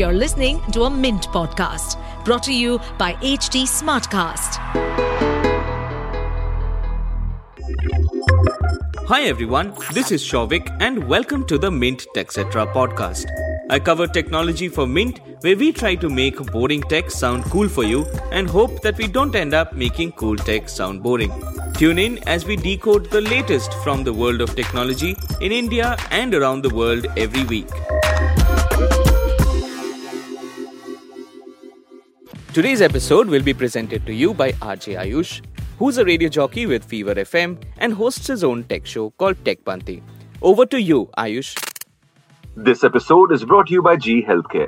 You're listening to a Mint podcast brought to you by HT Smartcast. Hi everyone, this is Shouvik and welcome to the Mint TechCetra podcast. I cover technology for Mint where we try to make boring tech sound cool for you and hope that we don't end up making cool tech sound boring. Tune in as we decode the latest from the world of technology in India and around the world every week. Today's episode will be presented to you by RJ Ayush, who's a radio jockey with Fever FM and hosts his own tech show called TechPanti. Over to you, Ayush. This episode is brought to you by GE Healthcare.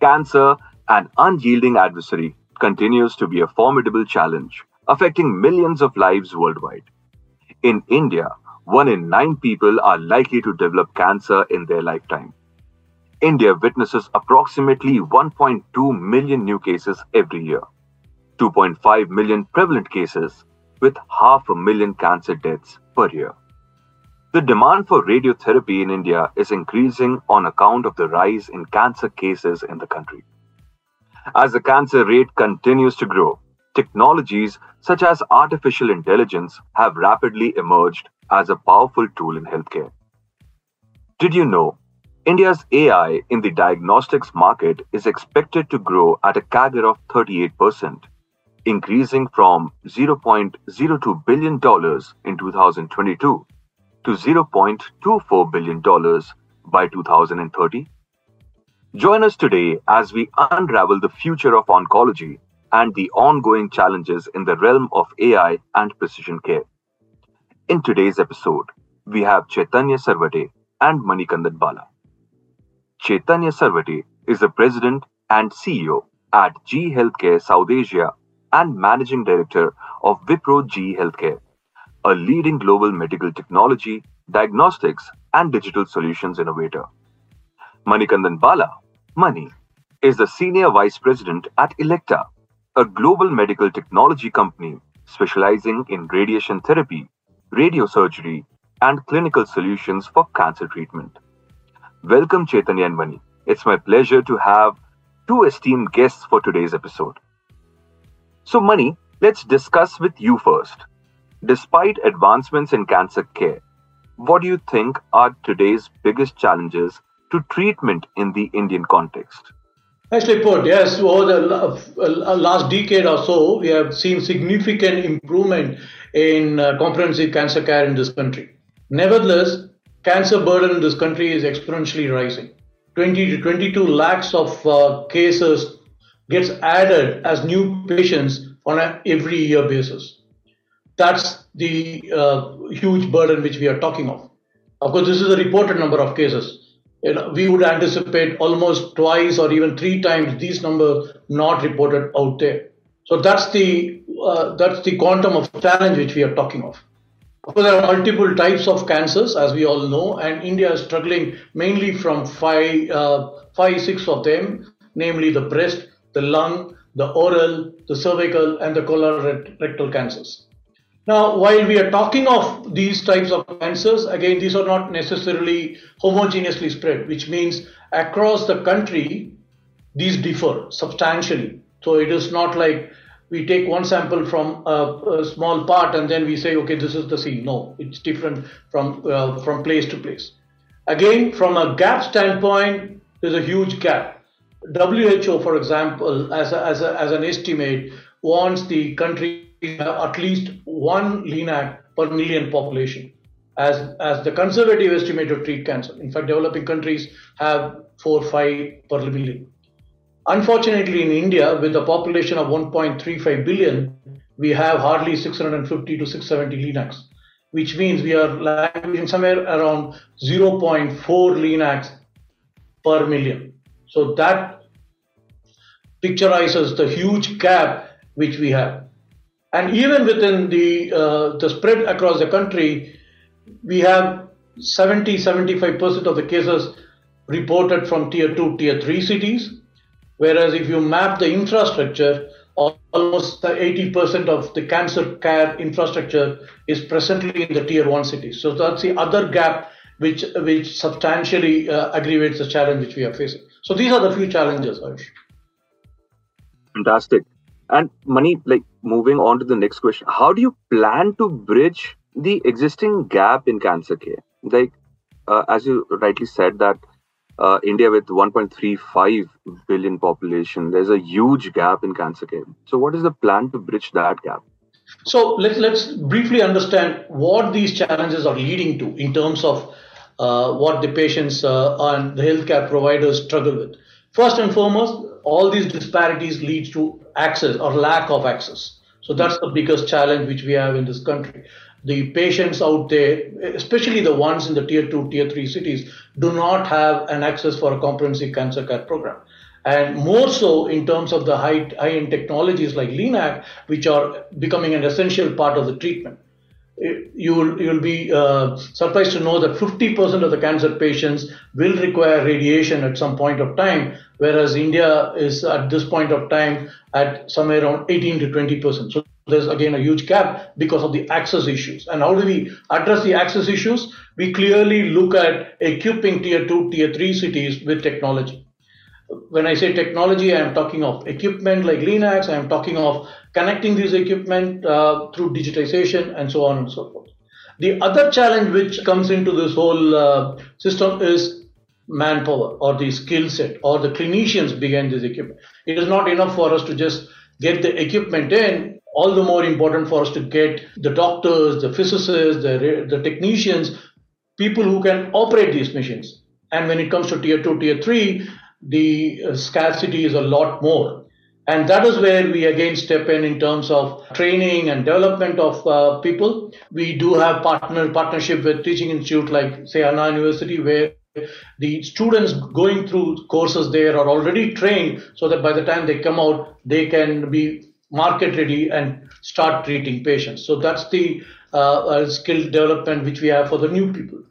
Cancer, an unyielding adversary, continues to be a formidable challenge, affecting millions of lives worldwide. In India, one in nine people are likely to develop cancer in their lifetime. India witnesses approximately 1.2 million new cases every year, 2.5 million prevalent cases, with half a million cancer deaths per year. The demand for radiotherapy in India is increasing on account of the rise in cancer cases in the country. As the cancer rate continues to grow, technologies such as artificial intelligence have rapidly emerged as a powerful tool in healthcare. Did you know India's AI in the diagnostics market is expected to grow at a CAGR of 38%, increasing from $0.02 billion in 2022 to $0.24 billion by 2030. Join us today as we unravel the future of oncology and the ongoing challenges in the realm of AI and precision care. In today's episode, we have Chaitanya Sarawate and Manikandan Bala. Chaitanya Sarawate is the president and CEO at GE Healthcare South Asia and managing director of Wipro GE Healthcare, a leading global medical technology, diagnostics, and digital solutions innovator. Manikandan Bala, Mani, is the senior vice president at Elekta, a global medical technology company specializing in radiation therapy, radiosurgery, and clinical solutions for cancer treatment. Welcome, Chaitanya and Mani. It's my pleasure to have two esteemed guests for today's episode. So, Mani, let's discuss with you first. Despite advancements in cancer care, what do you think are today's biggest challenges to treatment in the Indian context? Nicely put. Yes, over the last decade or so, we have seen significant improvement in uh, comprehensive cancer care in this country. Nevertheless, cancer burden in this country is exponentially rising. 20 to 22 lakhs of uh, cases gets added as new patients on an every year basis. That's the uh, huge burden which we are talking of. Of course, this is a reported number of cases. You know, we would anticipate almost twice or even three times these numbers not reported out there. So that's the uh, that's the quantum of challenge which we are talking of. Of course, there are multiple types of cancers, as we all know, and India is struggling mainly from five, uh, five, six of them, namely the breast, the lung, the oral, the cervical, and the colorectal cancers. Now, while we are talking of these types of cancers, again, these are not necessarily homogeneously spread, which means across the country, these differ substantially. So it is not like we take one sample from a, a, small part and then we say, okay, this is the scene. No, it's different from uh, from place to place. Again, from a gap standpoint, there's a huge gap. WHO, for example, as, a, as, a, as an estimate, wants the country to have at least one LINAC per million population as, as the conservative estimate to treat cancer. In fact, developing countries have four, five per million. Unfortunately, in India, with a population of 1.35 billion, we have hardly 650 to 670 LINACs, which means we are somewhere around 0.4 LINACs per million. So that picturizes the huge gap which we have. And even within the, uh, the spread across the country, we have 70 75% of the cases reported from tier 2, tier 3 cities Whereas if you map the infrastructure, almost 80% of the cancer care infrastructure is presently in the tier one cities. So that's the other gap which which substantially uh, aggravates the challenge which we are facing. So these are the few challenges. Ayush. Fantastic. And Mani, like moving on to the next question, how do you plan to bridge the existing gap in cancer care? Like, uh, as you rightly said, that uh, India with 1.35 billion population, there's a huge gap in cancer care. So, what is the plan to bridge that gap? So let's let's briefly understand what these challenges are leading to in terms of uh, what the patients uh, and the healthcare providers struggle with. First and foremost, all these disparities lead to access or lack of access. So that's the biggest challenge which we have in this country. The patients out there, especially the ones in the tier two, tier three cities, do not have an access for a comprehensive cancer care program. And more so in terms of the high, high-end technologies like LINAC, which are becoming an essential part of the treatment you will you'll be uh, surprised to know that 50% of the cancer patients will require radiation at some point of time, whereas India is at this point of time at somewhere around 18 to 20%. So there's again a huge gap because of the access issues. And how do we address the access issues? We clearly look at equipping tier two, tier three cities with technology when I say technology, I am talking of equipment like Linacs. I am talking of connecting these equipment uh, through digitization and so on and so forth. The other challenge which comes into this whole uh, system is manpower or the skill set or the clinicians behind this equipment. It is not enough for us to just get the equipment in. All the more important for us to get the doctors, the physicists, the, the technicians, people who can operate these machines. And when it comes to tier two, tier three, the uh, scarcity is a lot more. And that is where we again step in in terms of training and development of uh, people. We do have partner partnership with teaching institute like say Anna University where the students going through courses there are already trained so that by the time they come out they can be market ready and start treating patients. So that's the uh, uh, skill development which we have for the new people.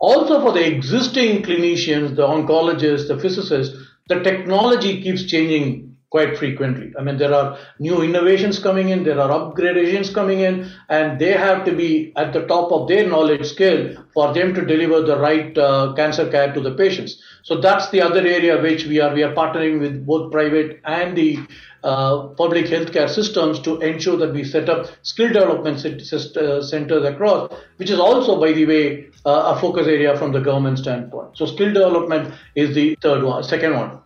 Also, for the existing clinicians, the oncologists, the physicists, the technology keeps changing quite frequently. I mean, there are new innovations coming in, there are upgradations coming in, and they have to be at the top of their knowledge scale for them to deliver the right uh, cancer care to the patients. So that's the other area which we are we are partnering with both private and the uh, public healthcare systems to ensure that we set up skill development uh, centers across, which is also, by the way, uh, a focus area from the government standpoint. So skill development is the third one, second one.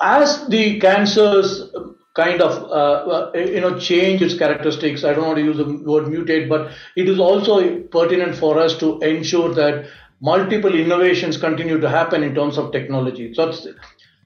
As the cancers kind of uh, you know change its characteristics, I don't want to use the word mutate, but it is also pertinent for us to ensure that multiple innovations continue to happen in terms of technology. So that's,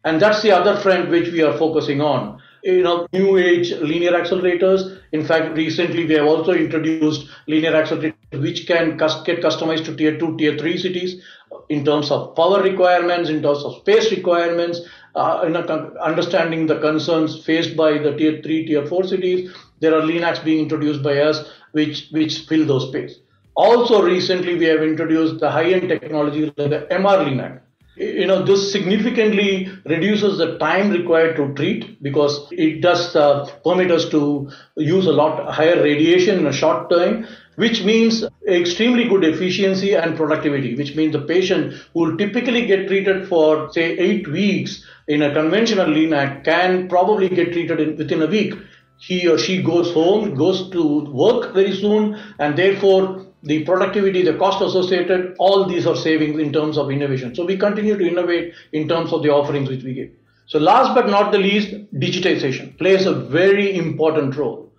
and that's the other front which we are focusing on you know, new age linear accelerators. In fact, recently we have also introduced linear accelerators which can get customized to tier two, tier three cities in terms of power requirements, in terms of space requirements, uh, in understanding the concerns faced by the tier three, tier four cities. There are LINACs being introduced by us which which fill those space. Also, recently we have introduced the high-end technology like the MR LINAC you know this significantly reduces the time required to treat because it does uh, permit us to use a lot higher radiation in a short time which means extremely good efficiency and productivity which means the patient who will typically get treated for say 8 weeks in a conventional linac can probably get treated in, within a week. He or she goes home goes to work very soon and therefore the productivity, the cost associated, all these are savings in terms of innovation. So we continue to innovate in terms of the offerings which we give. So last but not the least, digitization plays a very important role.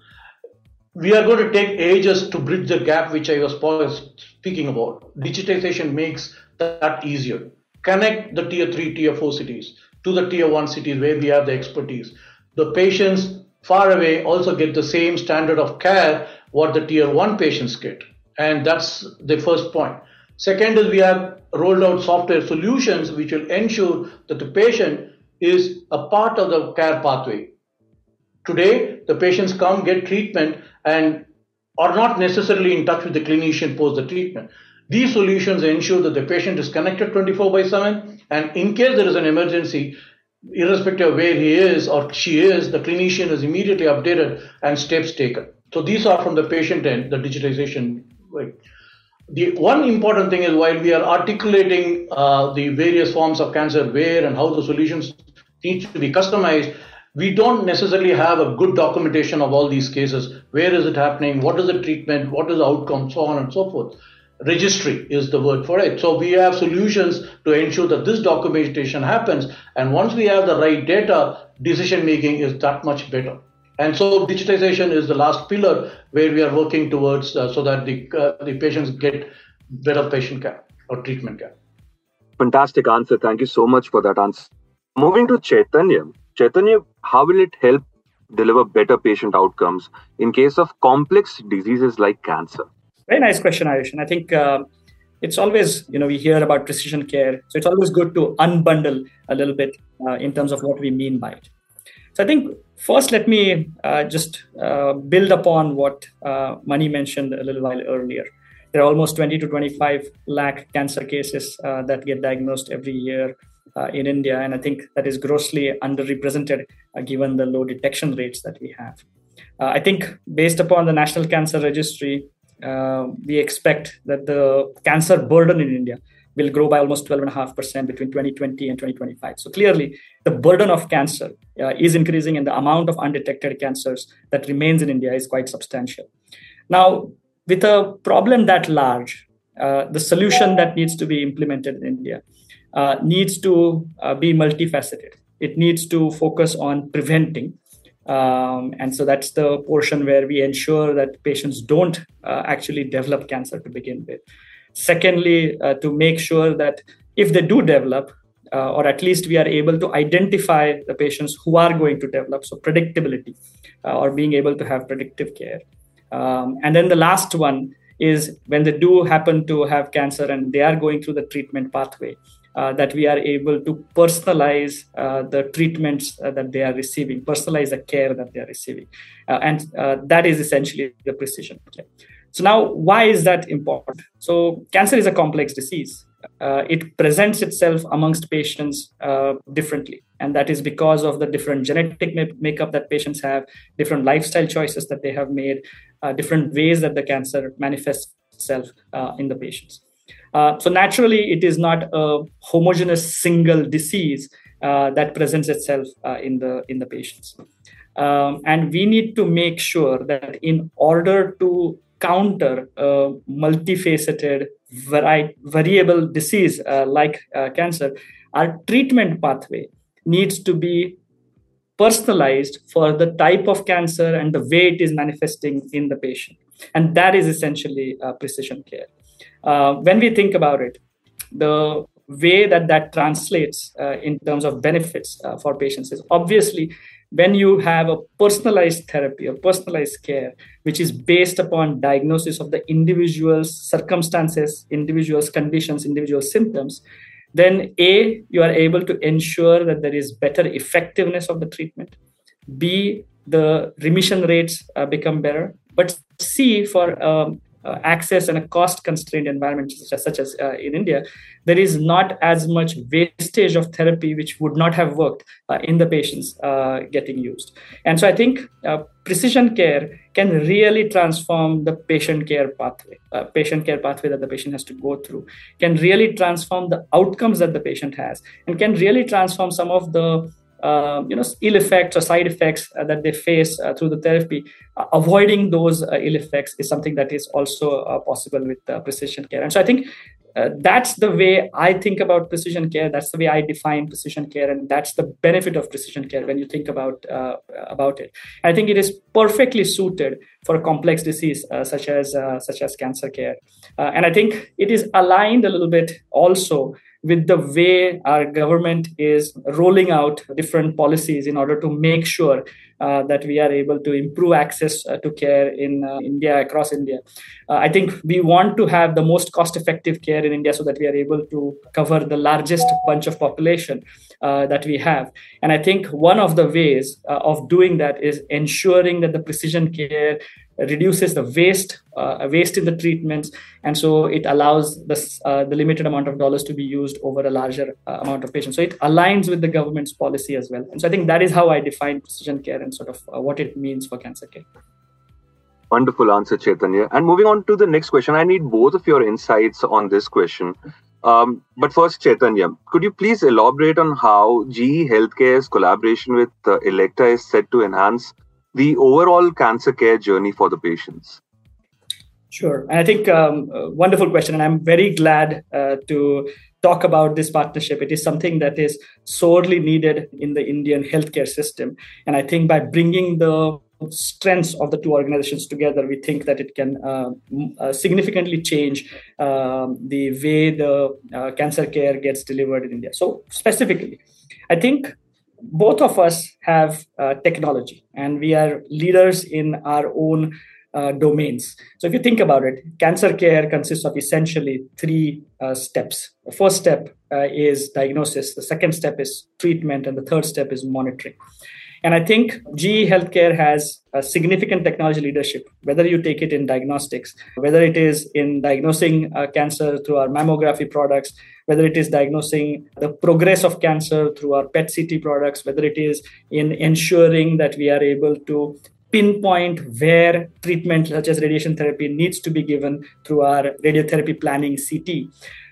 We are going to take ages to bridge the gap which I was speaking about. Digitization makes that easier. Connect the tier 3, tier 4 cities to the tier 1 cities where we have the expertise. The patients far away also get the same standard of care what the tier 1 patients get and that's the first point. Second is we have rolled out software solutions which will ensure that the patient is a part of the care pathway. Today, the patients come, get treatment, and are not necessarily in touch with the clinician post the treatment. These solutions ensure that the patient is connected 24 by 7, and in case there is an emergency, irrespective of where he is or she is, the clinician is immediately updated and steps taken. So these are from the patient end, the digitization the one important thing is while we are articulating uh, the various forms of cancer, where and how the solutions need to be customized, we don't necessarily have a good documentation of all these cases. Where is it happening? What is the treatment? What is the outcome? So on and so forth. Registry is the word for it. So we have solutions to ensure that this documentation happens. And once we have the right data, decision making is that much better. And so digitization is the last pillar where we are working towards uh, so that the, uh, the patients get better patient care or treatment care. Fantastic answer. Thank you so much for that answer. Moving to Chaitanya. Chaitanya, how will it help deliver better patient outcomes in case of complex diseases like cancer? Very nice question, Ayush. And I think uh, it's always, you know, we hear about precision care. So it's always good to unbundle a little bit uh, in terms of what we mean by it. So I think first, let me uh, just uh, build upon what uh, Mani mentioned a little while earlier. There are almost 20 to 25 lakh cancer cases uh, that get diagnosed every year uh, in India, and I think that is grossly underrepresented uh, given the low detection rates that we have. I think based upon the National Cancer Registry, we expect that the cancer burden in India will grow by almost 12.5% between 2020 and 2025. So clearly, the burden of cancer uh, is increasing, and the amount of undetected cancers that remains in India is quite substantial. Now, with a problem that large, uh, the solution that needs to be implemented in India uh, needs to uh, be multifaceted. It needs to focus on preventing. Um, and so that's the portion where we ensure that patients don't uh, actually develop cancer to begin with. Secondly, uh, to make sure that if they do develop, uh, or at least we are able to identify the patients who are going to develop, so predictability, uh, or being able to have predictive care. Um, and then the last one is when they do happen to have cancer and they are going through the treatment pathway, uh, that we are able to personalize uh, the treatments uh, that they are receiving, personalize the care that they are receiving. Uh, and that is essentially the precision. Okay. So now, why is that important? So cancer is a complex disease. Uh, it presents itself amongst patients uh, differently, and that is because of the different genetic ma- makeup that patients have, different lifestyle choices that they have made, uh, different ways that the cancer manifests itself uh, in the patients. Uh, so naturally, it is not a homogeneous single disease uh, that presents itself in the in the patients. Um, and we need to make sure that in order to counter a multifaceted vari- variable disease uh, like uh, cancer, our treatment pathway needs to be personalized for the type of cancer and the way it is manifesting in the patient. And that is essentially uh, precision care. Uh, when we think about it, the way that that translates uh, in terms of benefits uh, for patients is obviously when you have a personalized therapy or personalized care which is based upon diagnosis of the individual's circumstances individual's conditions individual symptoms then a you are able to ensure that there is better effectiveness of the treatment. B the remission rates uh, become better. But c for um, uh, access and a cost constrained environment such as, such as uh, in India, there is not as much wastage of therapy which would not have worked uh, in the patients uh, getting used. And so I think uh, precision care can really transform the patient care pathway, uh, patient care pathway that the patient has to go through, can really transform the outcomes that the patient has, and can really transform some of the uh, you know ill effects or side effects uh, that they face uh, through the therapy. Uh, avoiding those uh, ill effects is something that is also possible with precision care. And so i think Uh, that's the way i think about precision care. That's the way i define precision care and that's the benefit of precision care when you think about uh, about it. I think it is perfectly suited for a complex disease uh, such as such as cancer care. And i think it is aligned a little bit also with the way our government is rolling out different policies in order to make sure uh, that we are able to improve access uh, to care in uh, India, across India. Uh, I think we want to have the most cost effective care in India so that we are able to cover the largest bunch of population that we have. And I think one of the ways of doing that is ensuring that the precision care reduces the waste uh, waste in the treatments and so it allows the, uh, the limited amount of dollars to be used over a larger uh, amount of patients so it aligns with the government's policy as well and so i think that is how i define precision care and sort of uh, what it means for cancer care Wonderful answer, Chaitanya. And moving on to the next question, I need both of your insights on this question. Um, but first, Chaitanya, could you please elaborate on how GE Healthcare's collaboration with uh, Elekta is set to enhance the overall cancer care journey for the patients? Sure. And I think um, wonderful question. And I'm very glad uh, to talk about this partnership. It is something that is sorely needed in the Indian healthcare system. And I think by bringing the strengths of the two organizations together, we think that it can uh, uh, significantly change uh, the way the uh, cancer care gets delivered in India. So, specifically, I think both of us have uh, technology and we are leaders in our own uh, domains. So, if you think about it, cancer care consists of essentially three steps. The first step is diagnosis, the second step is treatment, and the third step is monitoring. And I think GE Healthcare has a significant technology leadership, whether you take it in diagnostics, whether it is in diagnosing uh, cancer through our mammography products, whether it is diagnosing the progress of cancer through our PET CT products, whether it is in ensuring that we are able to pinpoint where treatment such as radiation therapy needs to be given through our radiotherapy planning CT.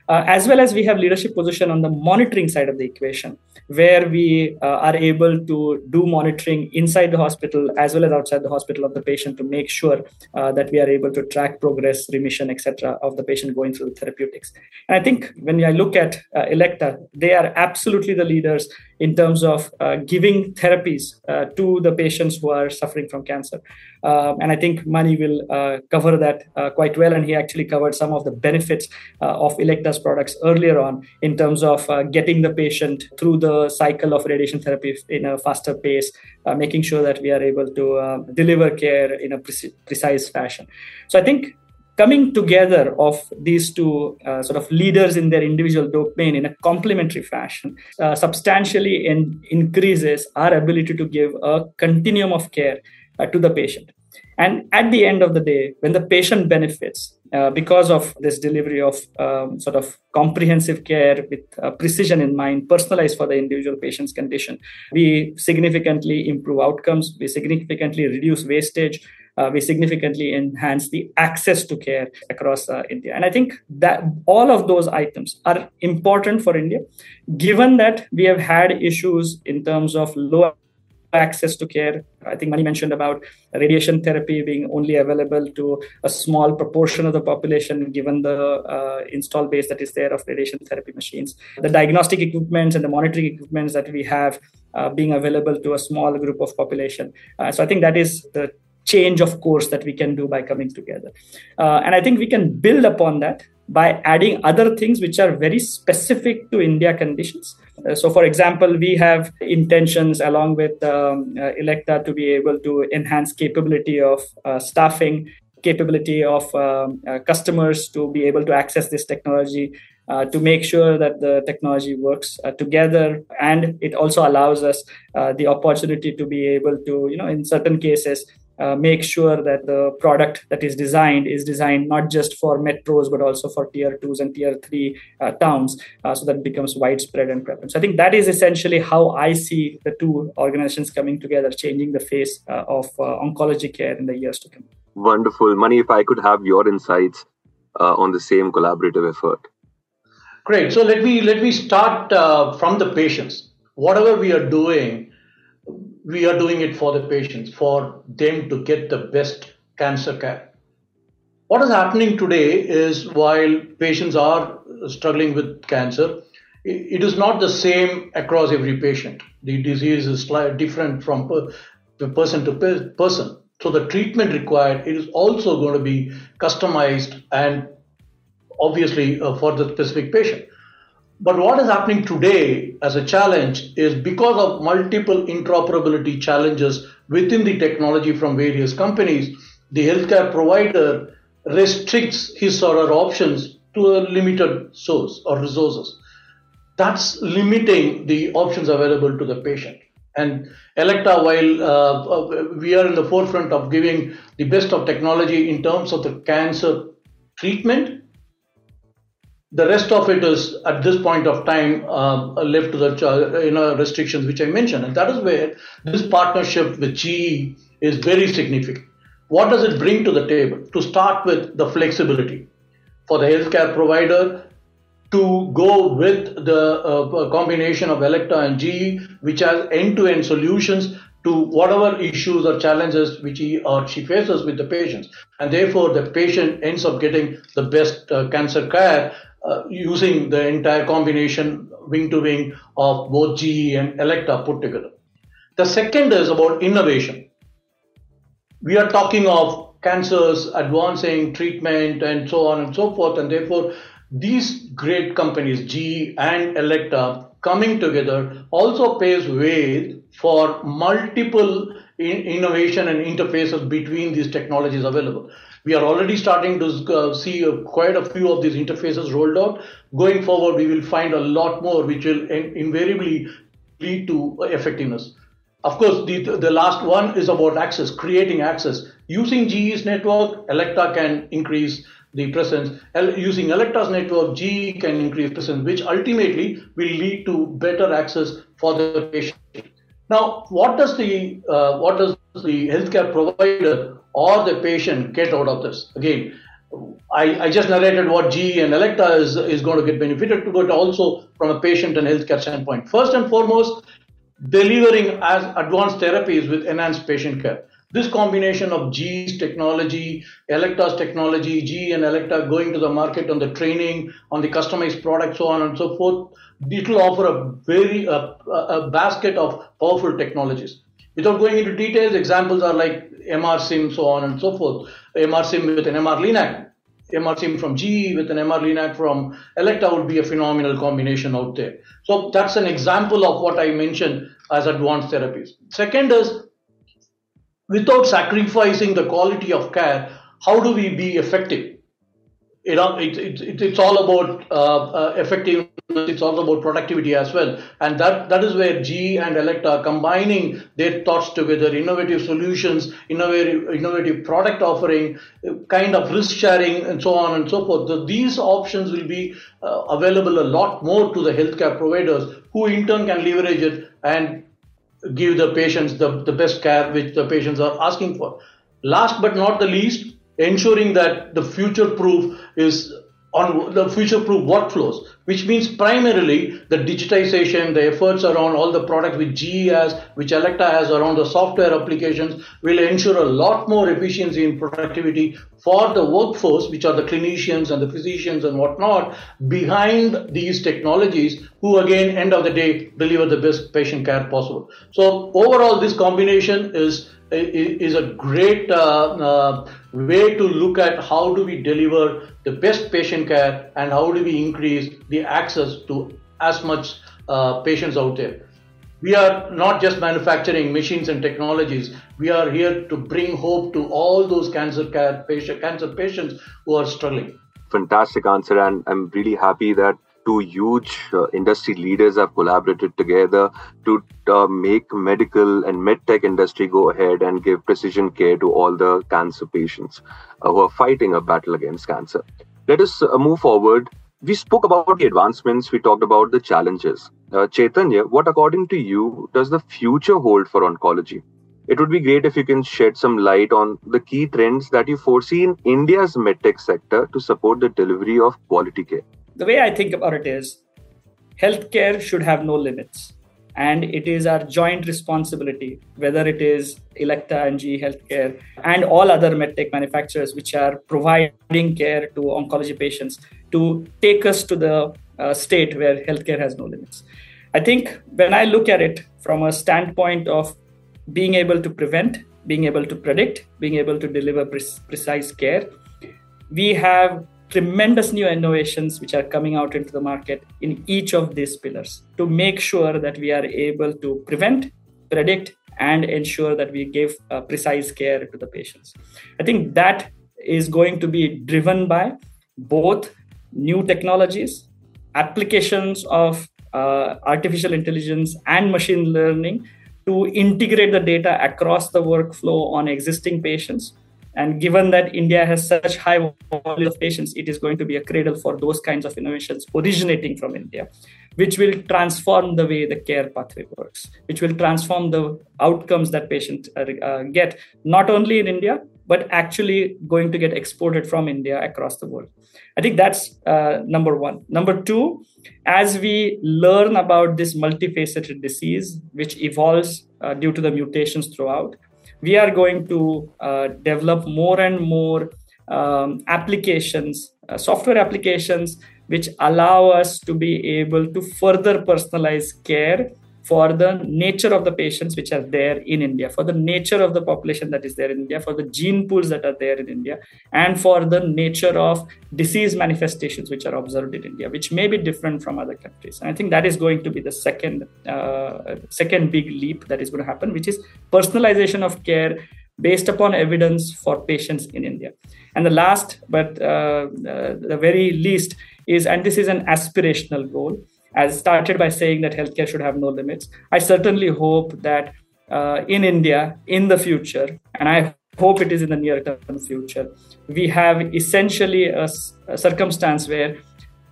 Uh, as well as we have leadership position on the monitoring side of the equation where we uh, are able to do monitoring inside the hospital as well as outside the hospital of the patient to make sure uh, that we are able to track progress remission etc of the patient going through the therapeutics. And i think when i look at uh, Elekta they are absolutely the leaders in terms of uh, giving therapies uh, to the patients who are suffering from cancer. Um, and i think mani will cover that quite well. And he actually covered some of the benefits of Products earlier on in terms of getting the patient through the cycle of radiation therapy in a faster pace, uh, making sure that we are able to uh, deliver care in a pre- precise fashion. So I think coming together of these two uh, sort of leaders in their individual domain in a complementary fashion uh, substantially in, increases our ability to give a continuum of care uh, to the patient and at the end of the day when the patient benefits uh, because of this delivery of um, sort of comprehensive care with uh, precision in mind, personalized for the individual patient's condition. We significantly improve outcomes, we significantly reduce wastage, uh, we significantly enhance the access to care across uh, India. And I think that all of those items are important for India, given that we have had issues in terms of low access to care. I think Mani mentioned about radiation therapy being only available to a small proportion of the population, given the uh, install base that is there of radiation therapy machines. The diagnostic equipments and the monitoring equipments that we have uh, being available to a small group of population. Uh, so I think that is the change of course that we can do by coming together. Uh, and I think we can build upon that by adding other things which are very specific to India conditions. Uh, so, for example, we have intentions along with um, uh, Elekta to be able to enhance capability of uh, staffing, capability of um, uh, customers to be able to access this technology. Uh, to make sure that the technology works uh, together and it also allows us the opportunity to be able to you know in certain cases uh, make sure that the product that is designed is designed not just for metros but also for tier twos and tier three uh, towns uh, so that it becomes widespread and prevalent. So I think that is essentially how I see the two organizations coming together, changing the face uh, of uh, oncology care in the years to come. Wonderful. Mani, if I could have your insights on the same collaborative effort. Great. So let me let me start from the patients. Whatever we are doing we are doing it for the patients, for them to get the best cancer care. What is happening today is while patients are struggling with cancer, it is not the same across every patient. The disease is different from person to person. So the treatment required it is also going to be customized and obviously uh, for the specific patient. But what is happening today as a challenge is because of multiple interoperability challenges within the technology from various companies, the healthcare provider restricts his or her options to a limited source or resources. That's limiting the options available to the patient. And Elekta, while uh, uh we are in the forefront of giving the best of technology in terms of the cancer treatment, the rest of it is at this point of time uh, left to the you know restrictions which I mentioned, and that is where this partnership with GE is very significant. What does it bring to the table? To start with, the flexibility for the healthcare provider to go with the uh, combination of Elekta and GE, which has end-to-end solutions to whatever issues or challenges which he or she faces with the patients. And therefore, the patient ends up getting the best uh, cancer care uh, using the entire combination wing to wing of both GE and Elekta put together. The second is about innovation. We are talking of cancers, advancing treatment, and so on and so forth, and therefore these great companies, GE and Elekta, coming together also paves way for multiple in- innovation and interfaces between these technologies available. We are already starting to uh, see uh, quite a few of these interfaces rolled out. Going forward, we will find a lot more which will in- invariably lead to effectiveness. Of course, the, the last one is about access, creating access. Using GE's network, Elekta can increase the presence. Using Elekta's network, GE can increase presence, which ultimately will lead to better access for the patient. Now, what does the uh, what does the healthcare provider or the patient get out of this? Again, I, I just narrated what GE and Elekta is, is going to get benefited to, but also from a patient and healthcare standpoint. First and foremost, delivering as advanced therapies with enhanced patient care. This combination of GE's technology, Elekta's technology, GE and Elekta going to the market on the training, on the customized product, so on and so forth, it will offer a very a, a basket of powerful technologies. Without going into details, examples are like MR SIM, so on and so forth. MR SIM with an MR Linac, MR SIM from GE with an MR Linac from Elekta would be a phenomenal combination out there. So that's an example of what I mentioned as advanced therapies. Second is without sacrificing the quality of care, how do we be effective? You know, it, it, it's all about uh, uh, effectiveness. It's also about productivity as well, and that that is where GE and Elekta are combining their thoughts together, innovative solutions, innovative innovative product offering, kind of risk sharing, and so on and so forth. So these options will be uh, available a lot more to the healthcare providers, who in turn can leverage it and give the patients the, the best care which the patients are asking for. Last but not the least, ensuring that the future proof is on the future proof workflows, which means primarily the digitization, the efforts around all the products which GE has, which Elekta has around the software applications will ensure a lot more efficiency and productivity for the workforce, which are the clinicians and the physicians and whatnot, behind these technologies, who again, end of the day, deliver the best patient care possible. So overall, this combination is is a great uh, uh, way to look at how do we deliver the best patient care and how do we increase the access to as much uh, patients out there. We are not just manufacturing machines and technologies. We are here to bring hope to all those cancer care patient, cancer patients who are struggling. Fantastic answer, and I'm really happy that two huge uh, industry leaders have collaborated together to uh, make medical and medtech industry go ahead and give precision care to all the cancer patients uh, who are fighting a battle against cancer. Let us move forward. We spoke about the advancements, we talked about the challenges. Uh, Chaitanya, what according to you does the future hold for oncology? It would be great if you can shed some light on the key trends that you foresee in India's medtech sector to support the delivery of quality care the way I think about it is healthcare should have no limits. And it is our joint responsibility, whether it is Elekta and GE Healthcare and all other medtech manufacturers which are providing care to oncology patients, to take us to the uh, state where healthcare has no limits. I think when I look at it from a standpoint of being able to prevent, being able to predict, being able to deliver pre- precise care, we have tremendous new innovations which are coming out into the market in each of these pillars to make sure that we are able to prevent, predict, and ensure that we give uh, precise care to the patients. I think that is going to be driven by both new technologies, applications of uh, artificial intelligence and machine learning to integrate the data across the workflow on existing patients and given that India has such high volume of patients, it is going to be a cradle for those kinds of innovations originating from India, which will transform the way the care pathway works, which will transform the outcomes that patients uh, uh, get, not only in India, but actually going to get exported from India across the world. I think that's uh, number one. Number two, as we learn about this multifaceted disease, which evolves uh, due to the mutations throughout, we are going to uh, develop more and more um, applications, uh, software applications, which allow us to be able to further personalize care for the nature of the patients which are there in India, for the nature of the population that is there in India, for the gene pools that are there in India, and for the nature of disease manifestations which are observed in India, which may be different from other countries. And I think that is going to be the second uh, second big leap that is going to happen, which is personalization of care based upon evidence for patients in India. And the last, but uh, uh, the very least, is and this is an aspirational goal as started by saying that healthcare should have no limits. I certainly hope that uh, in India, in the future, and I hope it is in the near term future, we have essentially a, a circumstance where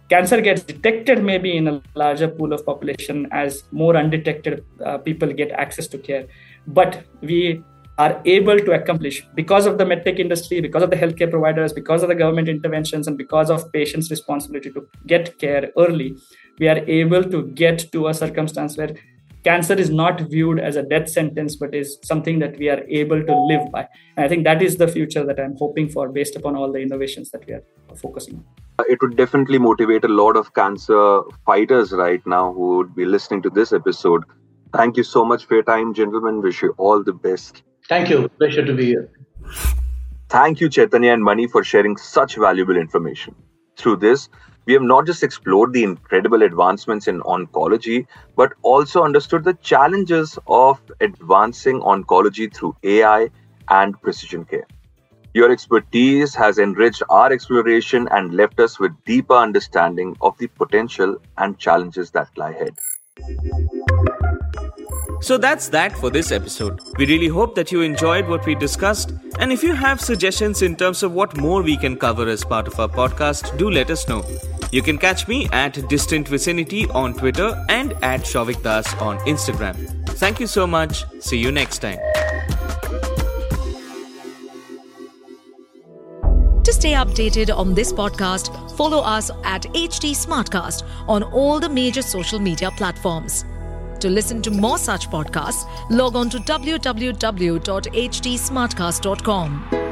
cancer gets detected maybe in a larger pool of population as more undetected uh, people get access to care. But we are able to accomplish because of the medtech industry, because of the healthcare providers, because of the government interventions, and because of patients' responsibility to get care early we are able to get to a circumstance where cancer is not viewed as a death sentence but is something that we are able to live by. And i think that is the future that i'm hoping for based upon all the innovations that we are focusing on. Uh, it would definitely motivate a lot of cancer fighters right now who would be listening to this episode. Thank you so much for your time gentlemen. Wish you all the best. Thank you. Pleasure to be here. Thank you chaitanya and mani for sharing such valuable information. Through this we have not just explored the incredible advancements in oncology, but also understood the challenges of advancing oncology through AI and precision care. Your expertise has enriched our exploration and left us with deeper understanding of the potential and challenges that lie ahead. So that's that for this episode. We really hope that you enjoyed what we discussed. And if you have suggestions in terms of what more we can cover as part of our podcast, do let us know. You can catch me at Distant Vicinity on Twitter and at Shouvik Das on Instagram. Thank you so much. See you next time. To stay updated on this podcast, follow us at HT Smartcast on all the major social media platforms. To listen to more such podcasts, log on to www.htsmartcast.com.